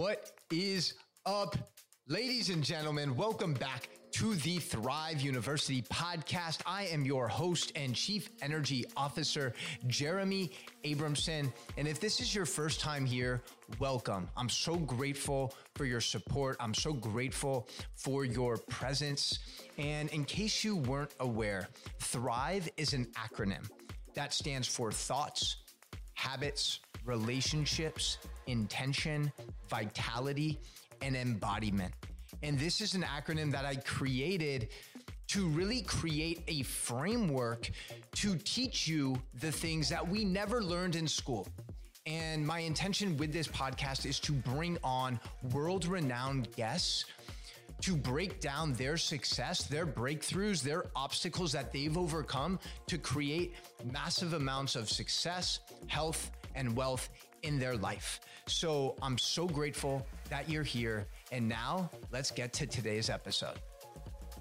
What is up, ladies and gentlemen? Welcome back to the Thrive University podcast. I am your host and Chief Energy Officer, Jeremy Abramson. And if this is your first time here, welcome. I'm so grateful for your support. I'm so grateful for your presence. And in case you weren't aware, Thrive is an acronym that stands for thoughts, habits, relationships, intention, vitality, and embodiment. And this is an acronym that I created to really create a framework to teach you the things that we never learned in school. And my intention with this podcast is to bring on world renowned guests to break down their success, their breakthroughs, their obstacles that they've overcome to create massive amounts of success, health, and wealth in their life. So I'm so grateful that you're here. And now let's get to today's episode.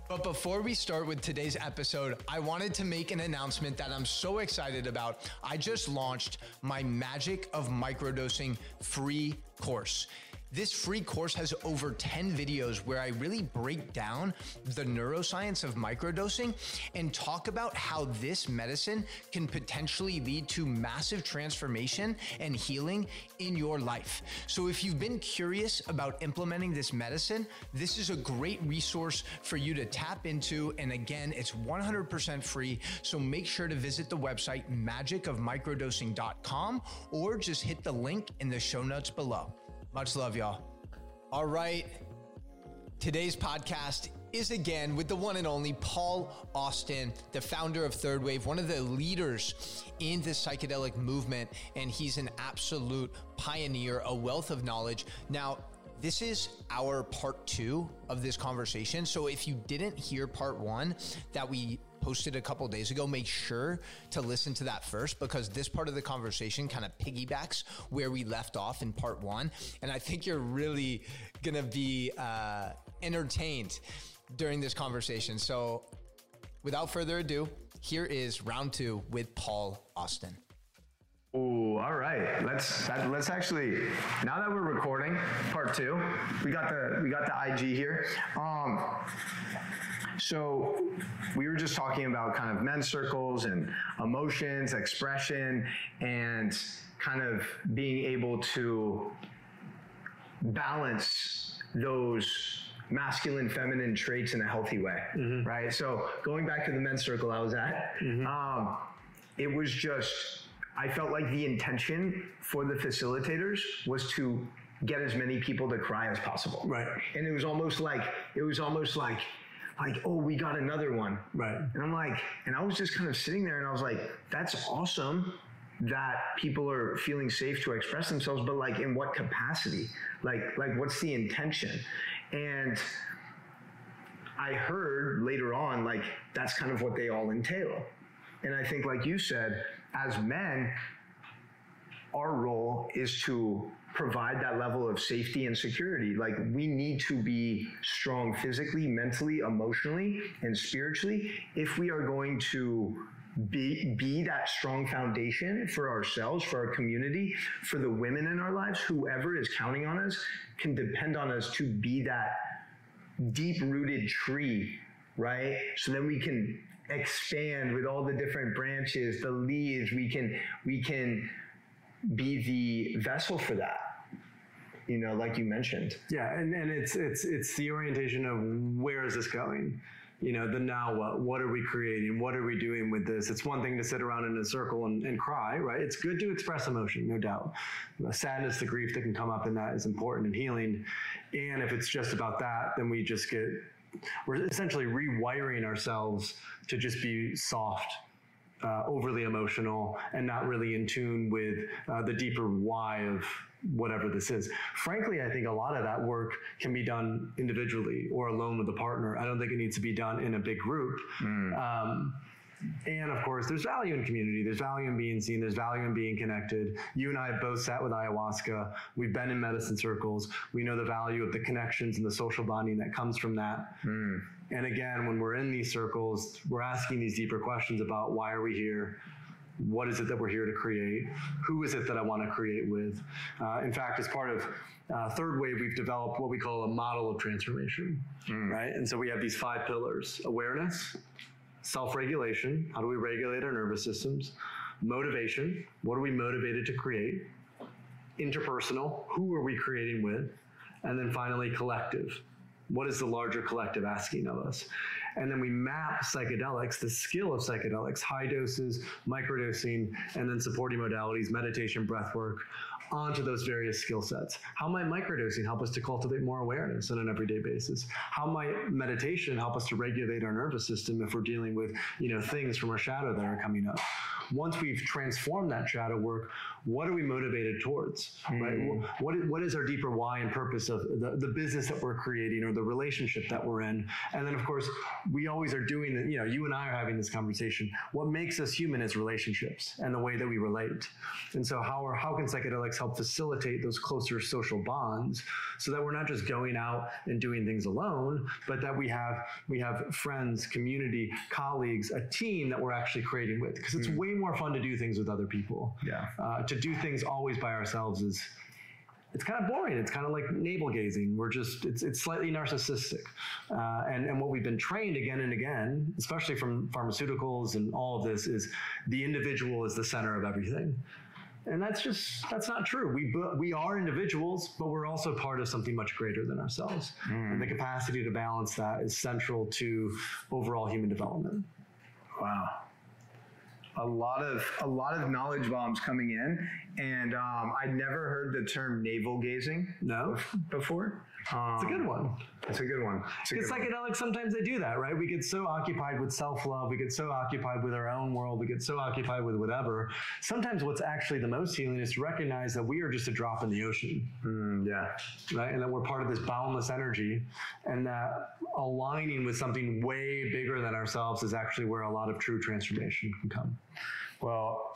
But before we start with today's episode, I wanted to make an announcement that I'm so excited about. I just launched my Magic of Microdosing free course. This free course has over 10 videos where I really break down the neuroscience of microdosing and talk about how this medicine can potentially lead to massive transformation and healing in your life. So, if you've been curious about implementing this medicine, this is a great resource for you to tap into. And again, it's 100% free. So, make sure to visit the website magicofmicrodosing.com or just hit the link in the show notes below. Much love, y'all. All right. Today's podcast is again with the one and only Paul Austin, the founder of Third Wave, one of the leaders in the psychedelic movement. And he's an absolute pioneer, a wealth of knowledge. Now, this is our part two of this conversation. So if you didn't hear part one that we posted a couple days ago, make sure to listen to that first because this part of the conversation kind of piggybacks where we left off in part one. And I think you're really going to be uh, entertained during this conversation. So without further ado, here is round two with Paul Austin. Oh, all right. Let's that, let's actually now that we're recording part two, we got the we got the IG here. Um, so we were just talking about kind of men's circles and emotions, expression, and kind of being able to balance those masculine feminine traits in a healthy way mm-hmm. right so going back to the men's circle i was at mm-hmm. um, it was just i felt like the intention for the facilitators was to get as many people to cry as possible right and it was almost like it was almost like like, oh, we got another one. Right. And I'm like, and I was just kind of sitting there and I was like, that's awesome that people are feeling safe to express themselves, but like in what capacity? Like, like what's the intention? And I heard later on, like, that's kind of what they all entail. And I think, like you said, as men, our role is to provide that level of safety and security. Like we need to be strong physically, mentally, emotionally, and spiritually if we are going to be be that strong foundation for ourselves, for our community, for the women in our lives, whoever is counting on us can depend on us to be that deep rooted tree, right? So then we can expand with all the different branches, the leaves, we can we can be the vessel for that you know like you mentioned. Yeah and, and it's it's it's the orientation of where is this going? You know the now what what are we creating? What are we doing with this? It's one thing to sit around in a circle and, and cry right? It's good to express emotion no doubt. The sadness the grief that can come up in that is important and healing. And if it's just about that then we just get we're essentially rewiring ourselves to just be soft uh, overly emotional and not really in tune with uh, the deeper why of whatever this is. Frankly, I think a lot of that work can be done individually or alone with a partner. I don't think it needs to be done in a big group. Mm. Um, and of course, there's value in community. There's value in being seen. There's value in being connected. You and I have both sat with ayahuasca. We've been in medicine circles. We know the value of the connections and the social bonding that comes from that. Mm. And again, when we're in these circles, we're asking these deeper questions about why are we here? what is it that we're here to create? Who is it that I want to create with? Uh, in fact, as part of uh, third wave, we've developed what we call a model of transformation, mm. right? And so we have these five pillars awareness, self regulation how do we regulate our nervous systems? Motivation what are we motivated to create? Interpersonal who are we creating with? And then finally, collective what is the larger collective asking of us? And then we map psychedelics, the skill of psychedelics, high doses, microdosing, and then supporting modalities, meditation, breath work, onto those various skill sets. How might microdosing help us to cultivate more awareness on an everyday basis? How might meditation help us to regulate our nervous system if we're dealing with, you know, things from our shadow that are coming up? Once we've transformed that shadow work, what are we motivated towards? Mm. Right? What, what is our deeper why and purpose of the, the business that we're creating or the relationship that we're in? And then, of course, we always are doing that. You know, you and I are having this conversation. What makes us human is relationships and the way that we relate. And so, how are how can psychedelics help facilitate those closer social bonds so that we're not just going out and doing things alone, but that we have we have friends, community, colleagues, a team that we're actually creating with? Because it's mm. way more fun to do things with other people. Yeah. Uh, to do things always by ourselves is it's kind of boring. It's kind of like navel gazing. We're just it's it's slightly narcissistic, uh, and and what we've been trained again and again, especially from pharmaceuticals and all of this, is the individual is the center of everything, and that's just that's not true. We we are individuals, but we're also part of something much greater than ourselves, mm. and the capacity to balance that is central to overall human development. Wow a lot of a lot of knowledge bombs coming in, and um, I'd never heard the term navel gazing. No, before. Um, it's a good one. It's a good one. It's Because psychedelics sometimes they do that, right? We get so occupied with self love, we get so occupied with our own world, we get so occupied with whatever. Sometimes what's actually the most healing is to recognize that we are just a drop in the ocean. Mm, yeah. Right, and that we're part of this boundless energy, and that aligning with something way bigger than ourselves is actually where a lot of true transformation can come. Well,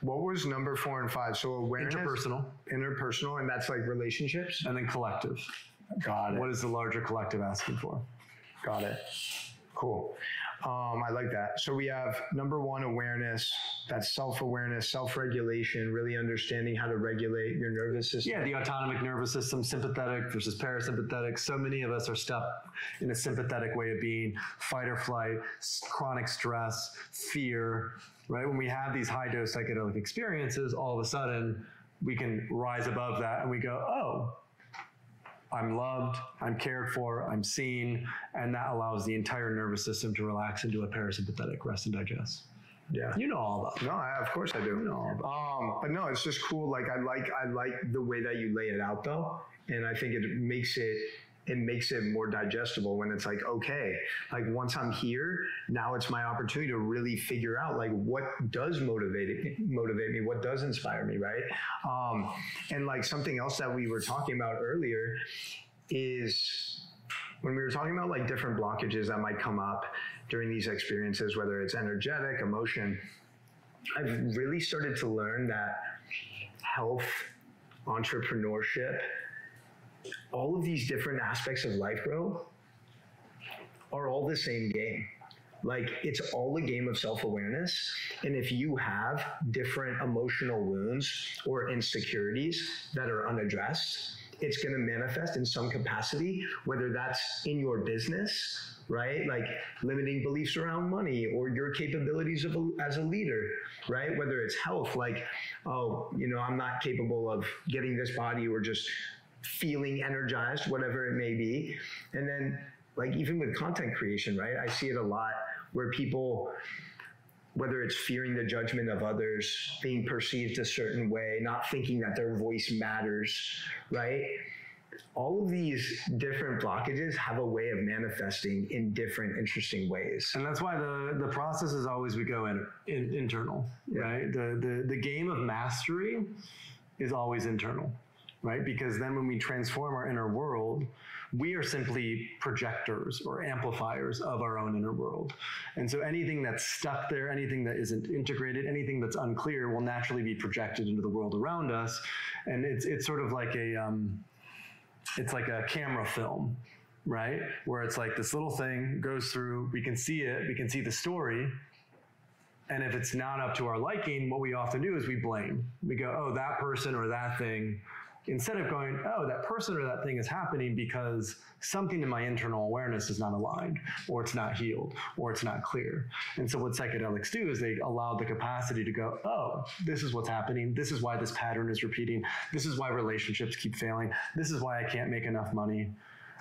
what was number four and five? So awareness, interpersonal, interpersonal, and that's like relationships, and then collective. Got it. What is the larger collective asking for? Got it. Cool. Um, I like that. So we have number one, awareness. That's self awareness, self regulation, really understanding how to regulate your nervous system. Yeah, the autonomic nervous system, sympathetic versus parasympathetic. So many of us are stuck in a sympathetic way of being, fight or flight, chronic stress, fear, right? When we have these high dose psychedelic experiences, all of a sudden we can rise above that and we go, oh, I'm loved, I'm cared for, I'm seen, and that allows the entire nervous system to relax into a parasympathetic rest and digest. Yeah, you know all about. No, I, of course I do. You know. Um, but no, it's just cool. Like I like I like the way that you lay it out though, and I think it makes it it makes it more digestible when it's like okay like once i'm here now it's my opportunity to really figure out like what does motivate motivate me what does inspire me right? Um, and like something else that we were talking about earlier is when we were talking about like different blockages that might come up during these experiences whether it's energetic emotion i've really started to learn that health entrepreneurship all of these different aspects of life, bro, are all the same game. Like it's all a game of self awareness. And if you have different emotional wounds or insecurities that are unaddressed, it's going to manifest in some capacity, whether that's in your business, right? Like limiting beliefs around money or your capabilities of a, as a leader, right? Whether it's health, like, oh, you know, I'm not capable of getting this body or just feeling energized, whatever it may be. And then, like, even with content creation, right? I see it a lot where people, whether it's fearing the judgment of others, being perceived a certain way, not thinking that their voice matters, right? all of these different blockages have a way of manifesting in different interesting ways and that's why the the process is always we go in, in internal yeah. right the, the the game of mastery is always internal right? Because then when we transform our inner world, we are simply projectors or amplifiers of our own inner world. And so anything that's stuck there, anything that isn't integrated, anything that's unclear will naturally be projected into the world around us. And it's, it's sort of like a, um, it's like a camera film, right? Where it's like this little thing goes through, we can see it, we can see the story, And if it's not up to our liking, what we often do is we blame. We go, oh, that person or that thing instead of going, oh, that person or that thing is happening because something in my internal awareness is not aligned, or it's not healed, or it's not clear. And so, what psychedelics do is they allow the capacity to go, oh, this is what's happening. This is why this pattern is repeating. This is why relationships keep failing. This is why I can't make enough money.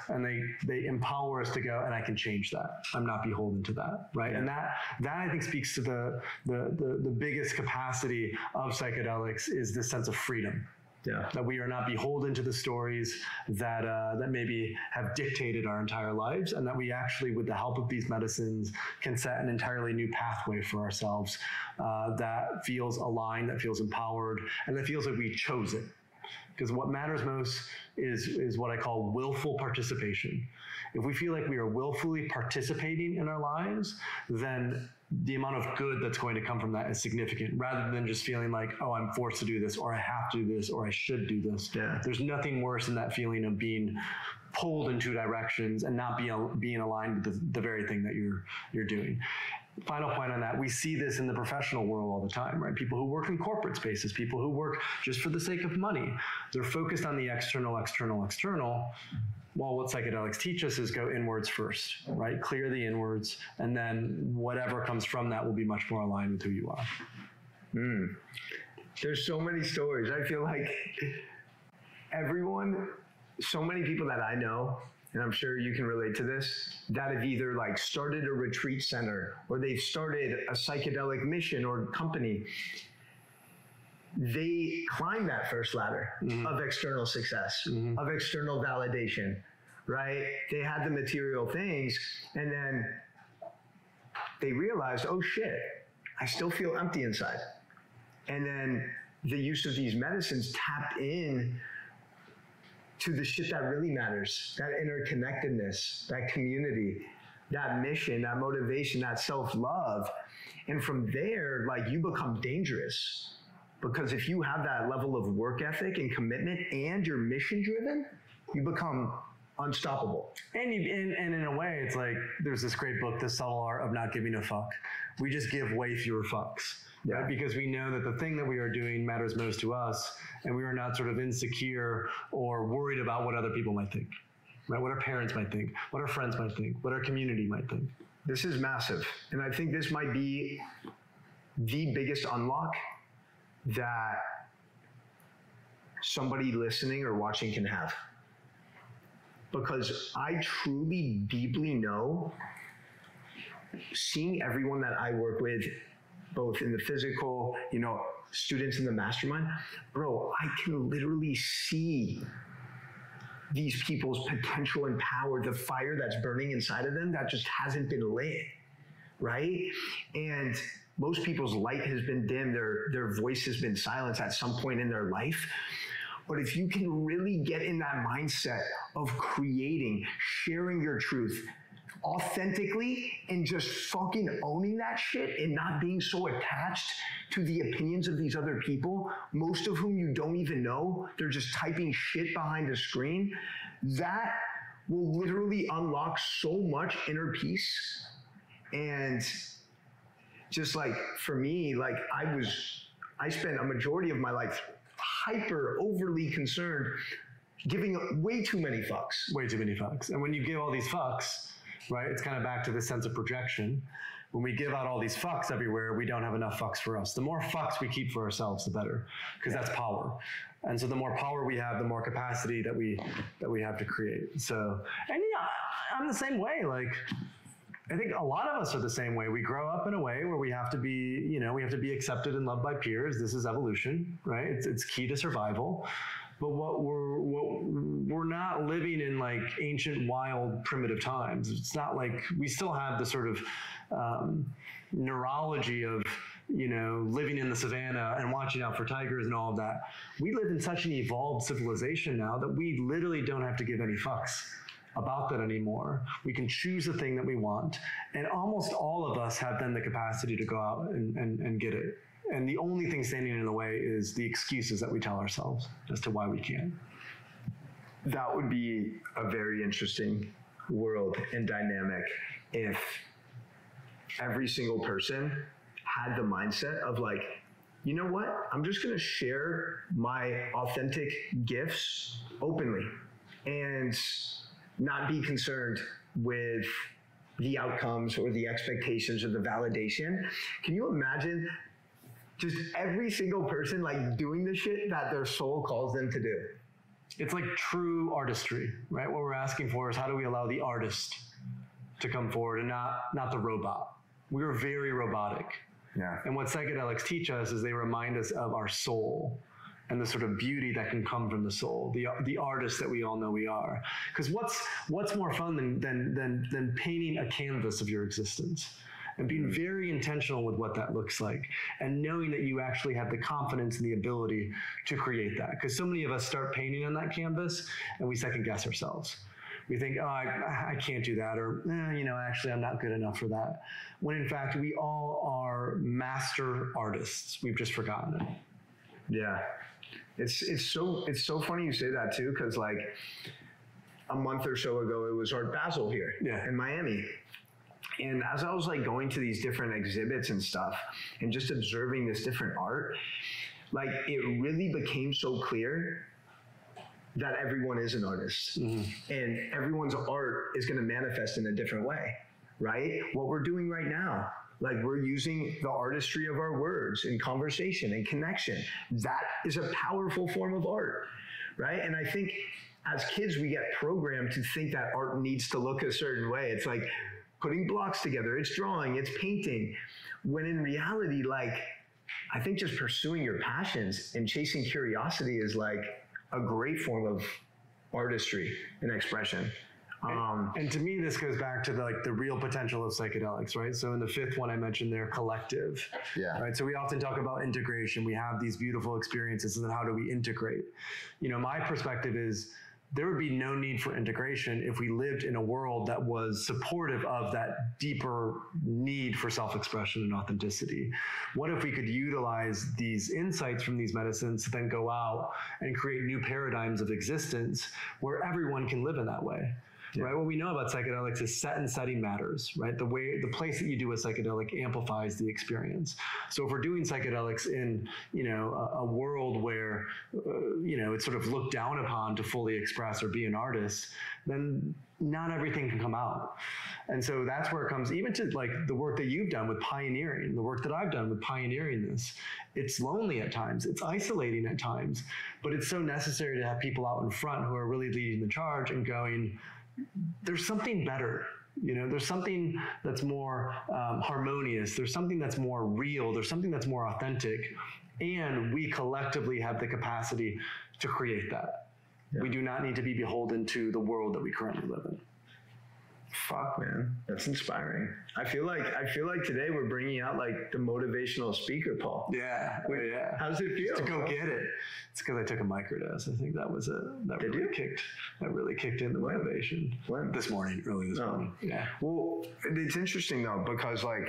And they they empower us to go, and I can change that. I'm not beholden to that, right? Yeah. And that that I think speaks to the, the the the biggest capacity of psychedelics is this sense of freedom yeah. That we are not beholden to the stories that uh, that maybe have dictated our entire lives, and that we actually, with the help of these medicines, can set an entirely new pathway for ourselves uh, that feels aligned, that feels empowered, and that feels like we chose it. Because what matters most is is what I call willful participation. If we feel like we are willfully participating in our lives, then the amount of good that's going to come from that is significant rather than just feeling like, oh, I'm forced to do this or I have to do this or I should do this. Yeah. There's nothing worse than that feeling of being pulled in two directions and not being being aligned with the, the very thing that you're you're doing final point on that we see this in the professional world all the time right people who work in corporate spaces people who work just for the sake of money they're focused on the external external external well, what psychedelics teach us is go inwards first, right? Clear the inwards, and then whatever comes from that will be much more aligned with who you are. Mm. There's so many stories. I feel like everyone, so many people that I know, and I'm sure you can relate to this, that have either like started a retreat center or they've started a psychedelic mission or company they climb that first ladder mm-hmm. of external success, mm-hmm. of external validation, right? They had the material things, and then they realized, oh shit, I still feel empty inside. And then the use of these medicines tapped in to the shit that really matters that interconnectedness, that community, that mission, that motivation, that self love. And from there, like you become dangerous because if you have that level of work ethic and commitment and you're mission driven, you become unstoppable. And, you, and, and in a way, it's like there's this great book, The Subtle Art of Not Giving a Fuck. We just give way fewer fucks. Yeah. Right? Because we know that the thing that we are doing matters most to us, and we are not sort of insecure or worried about what other people might think, right? What our parents might think, what our friends might think, what our community might think. This is massive. And I think this might be the biggest unlock that somebody listening or watching can have. Because I truly, deeply know seeing everyone that I work with, both in the physical, you know, students in the mastermind, bro, I can literally see these people's potential and power, the fire that's burning inside of them that just hasn't been lit, right? And most people's light has been dim, their, their voice has been silenced at some point in their life. But if you can really get in that mindset of creating, sharing your truth authentically, and just fucking owning that shit and not being so attached to the opinions of these other people, most of whom you don't even know, they're just typing shit behind a screen, that will literally unlock so much inner peace. And just like for me, like I was, I spent a majority of my life hyper overly concerned, giving way too many fucks. Way too many fucks. And when you give all these fucks, right, it's kind of back to this sense of projection. When we give out all these fucks everywhere, we don't have enough fucks for us. The more fucks we keep for ourselves, the better, because that's power. And so the more power we have, the more capacity that we that we have to create. So, and yeah, I'm the same way. Like I think a lot of us are the same way. We grow up in a way where we have to be, you know, we have to be accepted and loved by peers. This is evolution, right? It's, it's key to survival. But what we're what we're not living in like ancient, wild, primitive times. It's not like we still have the sort of um, neurology of you know living in the savannah and watching out for tigers and all of that. We live in such an evolved civilization now that we literally don't have to give any fucks about that anymore. We can choose the thing that we want. And almost all of us have then the capacity to go out and, and, and get it. And the only thing standing in the way is the excuses that we tell ourselves as to why we can't. That would be a very interesting world and dynamic if every single person had the mindset of like, you know what? I'm just going to share my authentic gifts openly and not be concerned with the outcomes or the expectations or the validation. Can you imagine just every single person like doing the shit that their soul calls them to do? It's like true artistry, right? What we're asking for is how do we allow the artist to come forward and not not the robot. We are very robotic. Yeah. And what psychedelics teach us is they remind us of our soul and the sort of beauty that can come from the soul, the the artist that we all know we are. Because what's what's more fun than than than than painting a canvas of your existence? And being very intentional with what that looks like, and knowing that you actually have the confidence and the ability to create that. Because so many of us start painting on that canvas, and we second guess ourselves we think, oh, I, I can't do that, or eh, you know, actually, I'm not good enough for that. When in fact, we all are master artists. We've just forgotten it. Yeah, it's it's so it's so funny you say that too, because like a month or so ago, it was Art Basel here Yeah. in Miami. And as I was like going to these different exhibits and stuff and just observing this different art, like it really became so clear that everyone is an artist mm-hmm. and everyone's art is going to manifest in a different way, right? What we're doing right now, like we're using the artistry of our words in conversation and connection. That is a powerful form of art, right? And I think as kids, we get programmed to think that art needs to look a certain way. It's like putting blocks together, it's drawing, it's painting. When in reality, like, I think just pursuing your passions and chasing curiosity is like a great form of artistry and expression. Um, And to me, this goes back to the, like the real potential of psychedelics, right? So in the fifth one, I mentioned they're collective. Yeah. Right. So we often talk about integration. We have these beautiful experiences, and then how do we integrate? You know, my perspective is there would be no need for integration if we lived in a world that was supportive of that deeper need for self-expression and authenticity. What if we could utilize these insights from these medicines to then go out and create new paradigms of existence where everyone can live in that way? Right? What we know about psychedelics is set and setting matters, right? The way, the place that you do a psychedelic amplifies the experience. So if we're doing psychedelics in, you know, a, a world where, uh, you know, it's sort of looked down upon to fully express or be an artist, then not everything can come out. And so that's where it comes, even to like the work that you've done with pioneering, the work that I've done with pioneering this. It's lonely at times, it's isolating at times, but it's so necessary to have people out in front who are really leading the charge and going, there's something better. You know, there's something that's more um, harmonious. There's something that's more real. There's something that's more authentic. And we collectively have the capacity to create that. We do not need to be beholden to the world that we currently live in. Fuck, man, that's inspiring. I feel like I feel like today we're bringing out like the motivational speaker, Paul. Yeah, oh, Wait, yeah. How does it feel? to go bro? get it. It's because I took a microdose. I think that was a that Did really you? kicked that really kicked in the motivation. When? This morning, early this Oh. morning. Yeah. Well, it's interesting though because like,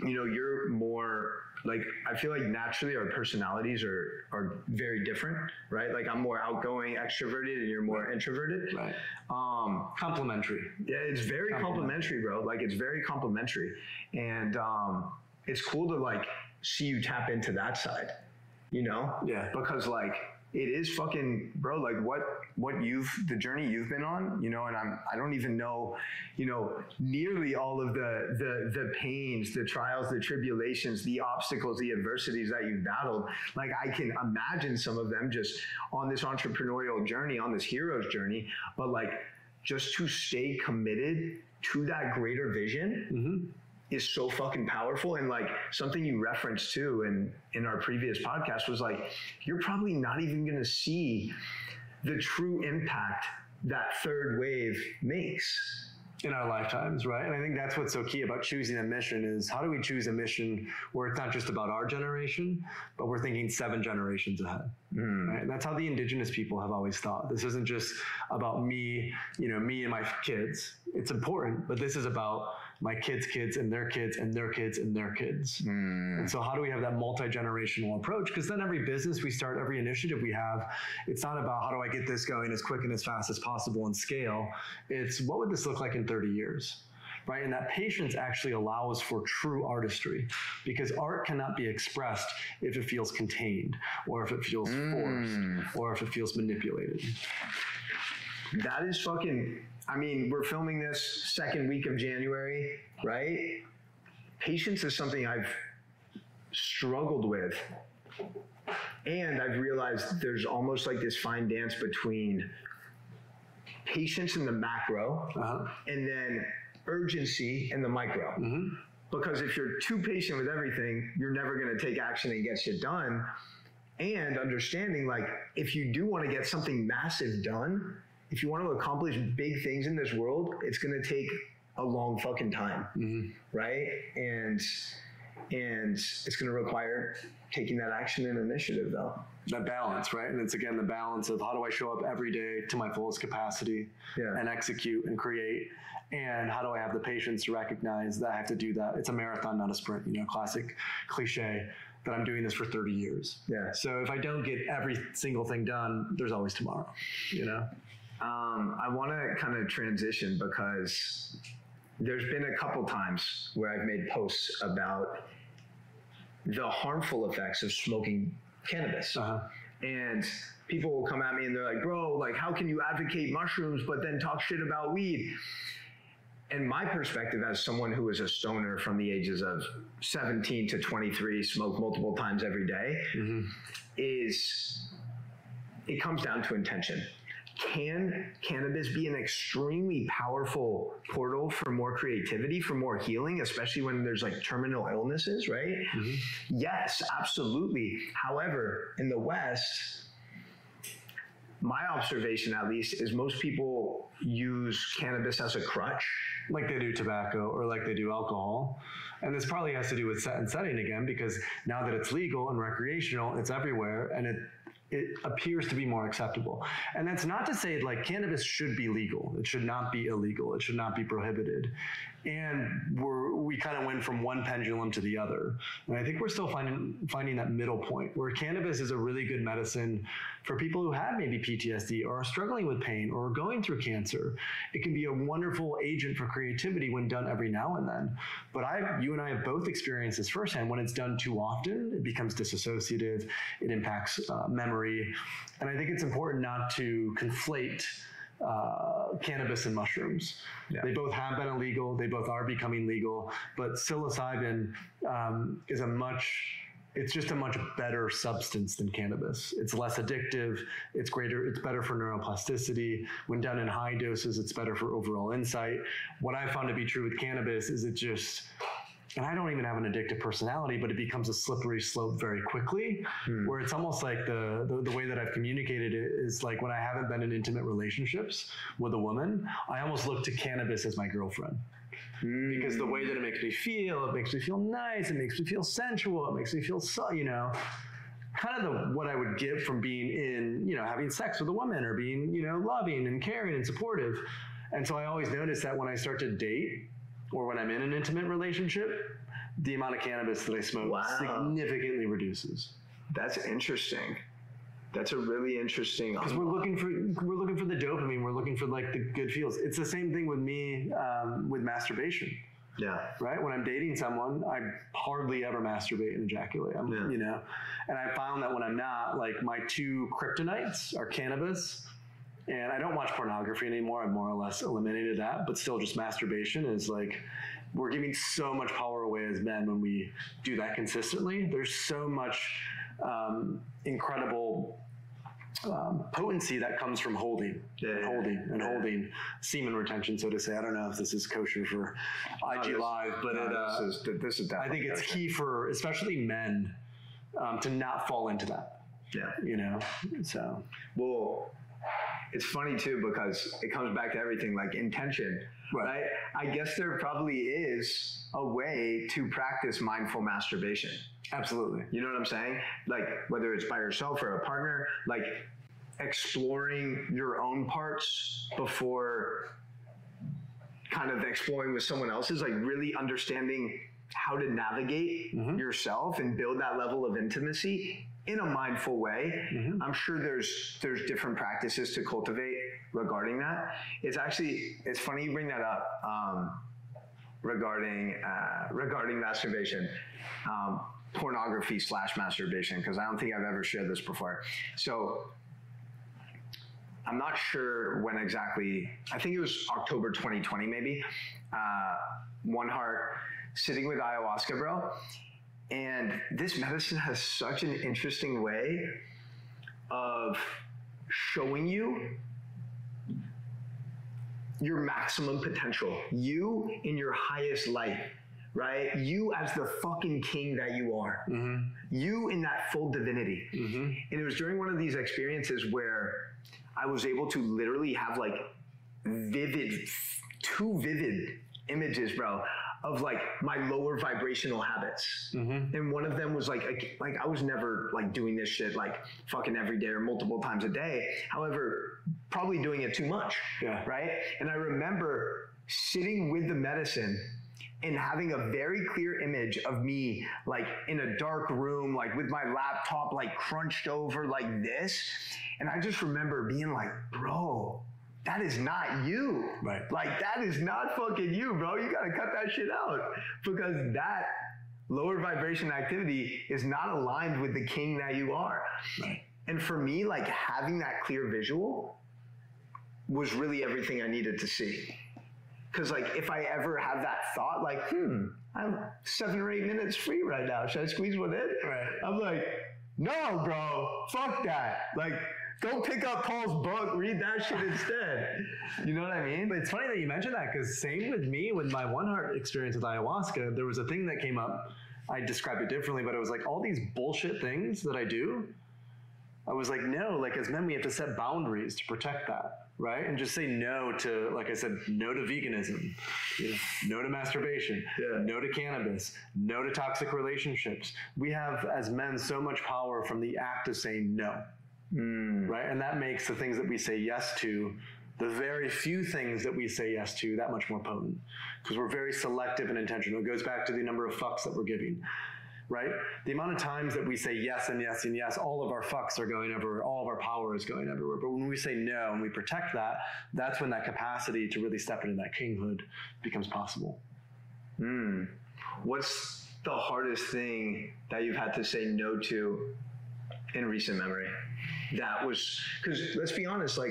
you know, you're more like I feel like naturally our personalities are are very different, right? Like I'm more outgoing, extroverted, and you're more introverted. Right. Um, Complementary. yeah, it's very complimentary, bro. Like it's very complimentary, and um, it's cool to like see you tap into that side, you know? Yeah. Because like it is fucking, bro. Like what what you've the journey you've been on, you know, and I'm I don't even know, you know, nearly all of the the the pains, the trials, the tribulations, the obstacles, the adversities that you've battled. Like I can imagine some of them just on this entrepreneurial journey, on this hero's journey, but like just to stay committed to that greater vision mm-hmm. Is so fucking powerful and like something you referenced too in in our previous podcast was like you're probably not even going to see the true impact that third wave makes in our lifetimes, right? And I think that's what's so key about choosing a mission is how do we choose a mission where it's not just about our generation, but we're thinking seven generations ahead. Hmm. Right? And that's how the indigenous people have always thought. This isn't just about me, you know, me and my kids. It's important, but this is about my kids' kids and their kids and their kids and their kids. And hmm. so, how do we have that multi generational approach? Because then every business we start, every initiative we have, it's not about how do I get this going as quick and as fast as possible and scale. It's what would this look like in 30 years? right? And that patience actually allows for true artistry because art cannot be expressed if it feels contained or if it feels forced hmm. or if it feels manipulated. That is fucking. I mean, we're filming this second week of January, right? Patience is something I've struggled with. And I've realized there's almost like this fine dance between patience in the macro Uh-huh. and then urgency in the micro. Because if you're too patient with everything, you're never going to take action and get shit done. And understanding, like, if you do want to get something massive done, if you want to accomplish big things in this world, it's going to take a long fucking time, mm-hmm. right? And and it's going to require taking that action and initiative, though. that balance, right? And it's again the balance of how do I show up every day to my fullest capacity Yeah. and execute and create, and how do I have the patience to recognize that I have to do that? It's a marathon, not a sprint. You know, classic cliche that I'm doing this for 30 years. Yeah. So if I don't get every single thing done, there's always tomorrow. You know. Um, I want to kind of transition because there's been a couple times where I've made posts about the harmful effects of smoking cannabis. Uh-huh. And people will come at me and they're like, bro, like, how can you advocate mushrooms but then talk shit about weed? And my perspective as someone who was a stoner from the ages of 17 to 23, smoked multiple times every day, is it comes down to intention. Can cannabis be an extremely powerful portal for more creativity, for more healing, especially when there's like terminal illnesses, right? Mm-hmm. Yes, absolutely. However, in the West, my observation at least is most people use cannabis as a crutch. like they do tobacco or like they do alcohol. And this probably has to do with set and setting again, because now that it's legal and recreational, it's everywhere and it it appears to be more acceptable. And that's not to say like cannabis should be legal. It should not be illegal. It should not be prohibited. And we're we kind of went from one pendulum to the other. And I think we're still finding finding that middle point where cannabis is a really good medicine for people who have maybe PTSD or are struggling with pain or are going through cancer. It can be a wonderful agent for creativity when done every now and then. But I, you and I have both experienced this firsthand. When it's done too often, it becomes disassociative. It impacts uh, memory, and I think it's important not to conflate uh, cannabis and mushrooms. Yeah. They both have been illegal. They both are becoming legal. But psilocybin um, is a much it's just a much better substance than cannabis. It's less addictive. It's greater. It's better for neuroplasticity. When done in high doses, it's better for overall insight. What I found to be true with cannabis is it just, and I don't even have an addictive personality, but it becomes a slippery slope very quickly, hmm. where it's almost like the, the the way that I've communicated it is like when I haven't been in intimate relationships with a woman, I almost look to cannabis as my girlfriend. Hmm. Because the way that it makes me feel, it makes me feel nice, it makes me feel sensual, it makes me feel so, you know, kind of the what I would get from being in, you know, having sex with a woman or being, you know, loving and caring and supportive. And so I always notice that when I start to date or when I'm in an intimate relationship, the amount of cannabis that I smoke Wow. significantly reduces. That's interesting. That's a really interesting. because we're looking for we're looking for the dopamine we're looking for like the good feels it's the same thing with me um, with masturbation yeah. right when i'm dating someone i hardly ever masturbate and ejaculate I'm, Yeah. you know and i found that when i'm not like my two kryptonites are cannabis and i don't watch pornography anymore i've more or less eliminated that but still just masturbation is like we're giving so much power away as men when we do that consistently there's so much um, incredible um, potency that comes from holding Yeah, and holding and yeah. holding semen retention, so to say. I don't know if this is kosher for IG this- Live, but No, it, uh, this is this is I think it's kosher. key for especially men um, to not fall into that. Yeah. You know, so Well, it's funny too because it comes back to everything like intention, right? I guess there probably is a way to practice mindful masturbation. absolutely. You know what I'm saying? Like whether it's by yourself or a partner, like exploring your own parts before kind of exploring with someone else's, like really understanding how to navigate mm-hmm. yourself and build that level of intimacy in a mindful way. I'm sure there's there's different practices to cultivate regarding that. It's actually it's funny you bring that up. Um, regarding uh, regarding masturbation, um, pornography slash masturbation, because I don't think I've ever shared this before. So I'm not sure when exactly. I think it was October 2020, maybe. Uh, One Heart sitting with ayahuasca, bro. And this medicine has such an interesting way of showing you your maximum potential, you in your highest light, right? You as the fucking king that you are, mm-hmm. you in that full divinity. Mm-hmm. And it was during one of these experiences where I was able to literally have like vivid, too vivid images, bro, of like my lower vibrational habits. Mm-hmm. And one of them was like, like, like I was never like doing this shit like fucking every day or multiple times a day. However, probably doing it too much. Yeah. Right. And I remember sitting with the medicine and having a very clear image of me like in a dark room, like with my laptop like crunched over like this. And I just remember being like, bro, that is not you. Right. Like that is not fucking you, bro. You gotta cut that shit out. Because that lower vibration activity is not aligned with the king that you are. Right. And for me, like having that clear visual was really everything I needed to see. Cause like if I ever have that thought, like, hmm, I'm seven or eight minutes free right now. Should I squeeze one in? Right. I'm like, no, bro, fuck that. Like, go pick up Paul's book, read that shit instead. You know what I mean? But it's funny that you mentioned that because same with me with my one heart experience with ayahuasca, there was a thing that came up. I described it differently, but it was like all these bullshit things that I do. I was like, no, like as men, we have to set boundaries to protect that, right? And just say no to, like I said, no to veganism, you know, no to masturbation, Yeah. no to cannabis, no to toxic relationships. We have, as men, so much power from the act of saying no right? And that makes the things that we say yes to, the very few things that we say yes to, that much more potent because we're very selective and intentional. It goes back to the number of fucks that we're giving, right? The amount of times that we say yes and yes and yes, all of our fucks are going everywhere, all of our power is going everywhere. But when we say no and we protect that, that's when that capacity to really step into that kinghood becomes possible. Hmm. What's the hardest thing that you've had to say no to in recent memory? That was because let's be honest, like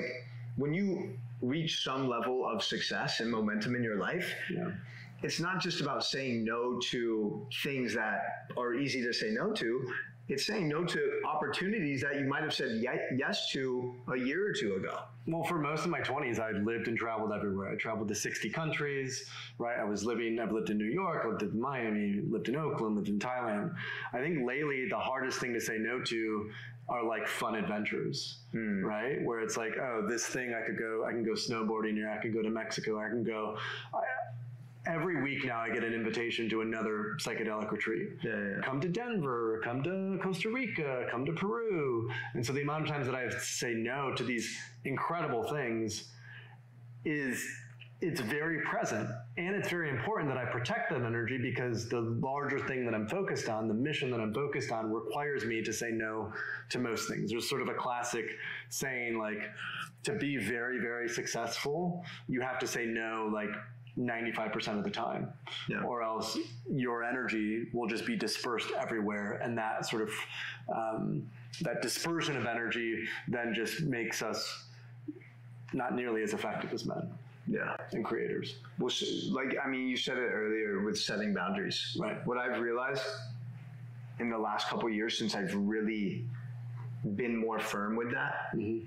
when you reach some level of success and momentum in your life, Yeah. it's not just about saying no to things that are easy to say no to. It's saying no to opportunities that you might have said yes to a year or two ago. Well, for most of my 20s, I lived and traveled everywhere. I traveled to 60 countries, right? I was living, I've lived in New York, lived in Miami, lived in Oakland, lived in Thailand. I think lately, the hardest thing to say no to are like fun adventures, hmm. right? Where it's like, oh, this thing I could go, I can go snowboarding here, I can go to Mexico, I can go. I, every week now, I get an invitation to another psychedelic retreat Yeah, yeah, yeah. come to Denver, come to Costa Rica, come to Peru. And so the amount of times that I have to say no to these incredible things is it's very present and it's very important that I protect that energy because the larger thing that I'm focused on, the mission that I'm focused on requires me to say no to most things. There's sort of a classic saying like to be very very successful, you have to say no like 95% of the time Yeah. or else your energy will just be dispersed everywhere and that sort of um, that dispersion of energy then just makes us not nearly as effective as men Yeah. and creators Well, like I mean, you said it earlier with setting boundaries. Right. What I've realized in the last couple of years since I've really been more firm with that mm-hmm.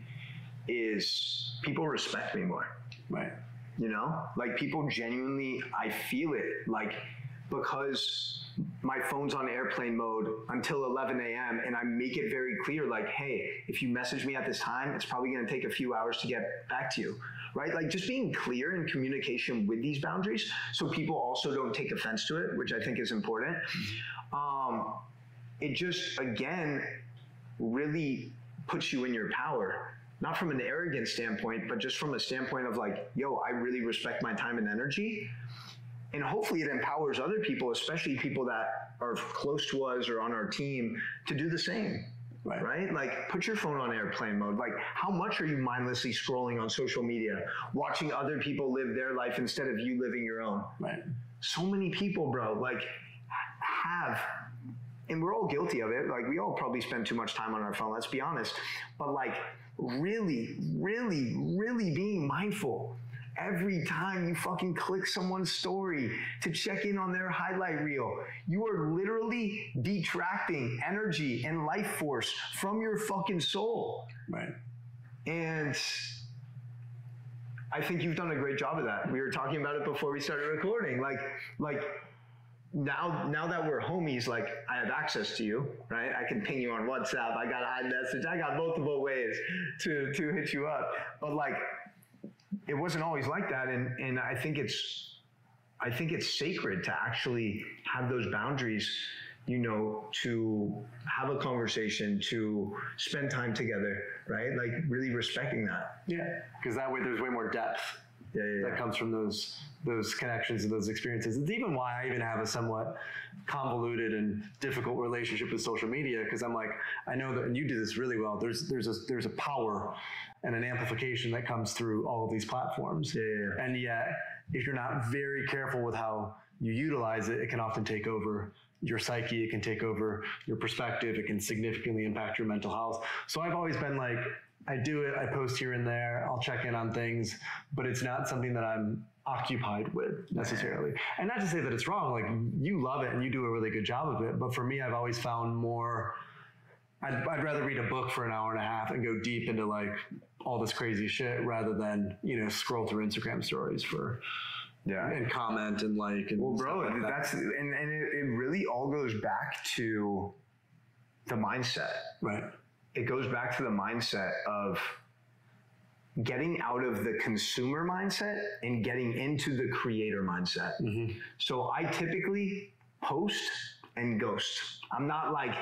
is people respect me more. right You know, like people genuinely, I feel it. Like because my phone's on airplane mode until 11 a.m. and I make it very clear, like, hey, if you message me at this time, it's probably going to take a few hours to get back to you, right? Like just being clear in communication with these boundaries, so people also don't take offense to it, which I think is important. Um, it just again really puts you in your power not from an arrogant standpoint but just from a standpoint of like yo i really respect my time and energy and hopefully it empowers other people especially people that are close to us or on our team to do the same Right. right. Like put your phone on airplane mode. Like how much are you mindlessly scrolling on social media, watching other people live their life instead of you living your own? Right. So many people, bro, like have and we're all guilty of it. Like we all probably spend too much time on our phone, let's be honest. But like really, really, really being mindful every time you fucking click someone's story to check in on their highlight reel. You are literally detracting energy and life force from your fucking soul. Right. And I think you've done a great job of that. We were talking about it before we started recording. Like, like now now that we're homies, like I have access to you, right? I can ping you on WhatsApp. I got a message. I got multiple ways to to hit you up. But like it wasn't always like that. And and I think it's I think it's sacred to actually have those boundaries, you know, to have a conversation, to spend time together, right? Like really respecting that. Yeah. Because that way there's way more depth yeah, yeah, that comes from those those connections and those experiences. It's even why I even have a somewhat convoluted and difficult relationship with social media because I'm like, I know that, and you do this really well. There's there's a there's a power and an amplification that comes through all of these platforms. Yeah, yeah. And yet, if you're not very careful with how you utilize it, it can often take over your psyche. It can take over your perspective. It can significantly impact your mental health. So I've always been like, I do it. I post here and there. I'll check in on things, but it's not something that I'm occupied with necessarily. And not to say that it's wrong. Like you love it and you do a really good job of it. But for me, I've always found more. I'd, I'd rather read a book for an hour and a half and go deep into like all this crazy shit rather than you know scroll through Instagram stories for yeah and comment and like and well bro like that. that's and, and it, it really all goes back to the mindset right it goes back to the mindset of getting out of the consumer mindset and getting into the creator mindset. Mm-hmm. So I typically post and ghost. I'm not like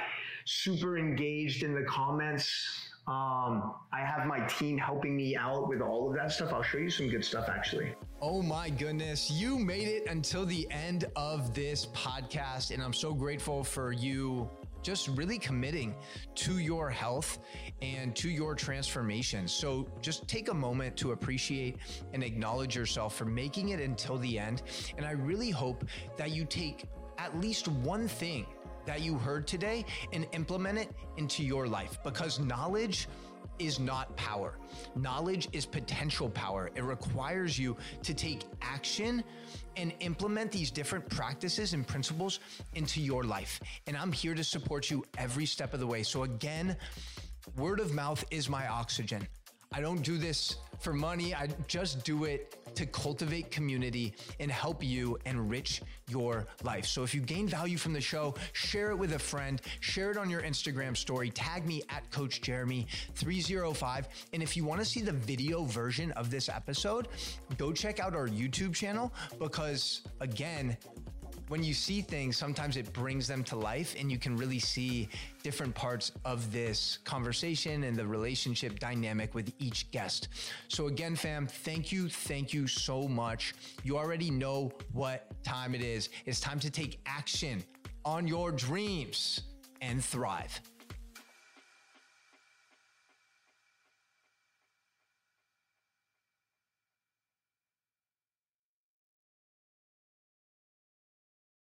super engaged in the comments. Um, I have my team helping me out with all of that stuff. I'll show you some good stuff actually. Oh my goodness, you made it until the end of this podcast, and I'm so grateful for you just really committing to your health and to your transformation. So just take a moment to appreciate and acknowledge yourself for making it until the end. And I really hope that you take at least one thing that you heard today and implement it into your life because knowledge is not power. Knowledge is potential power. It requires you to take action and implement these different practices and principles into your life. And I'm here to support you every step of the way. So, again, word of mouth is my oxygen. I don't do this for money. I just do it to cultivate community and help you enrich your life. So if you gain value from the show, share it with a friend, share it on your Instagram story, tag me at Coach Jeremy 305. And if you want to see the video version of this episode, go check out our YouTube channel because again, when you see things, sometimes it brings them to life and you can really see different parts of this conversation and the relationship dynamic with each guest. So, again, fam, thank you. Thank you so much. You already know what time it is. It's time to take action on your dreams and thrive.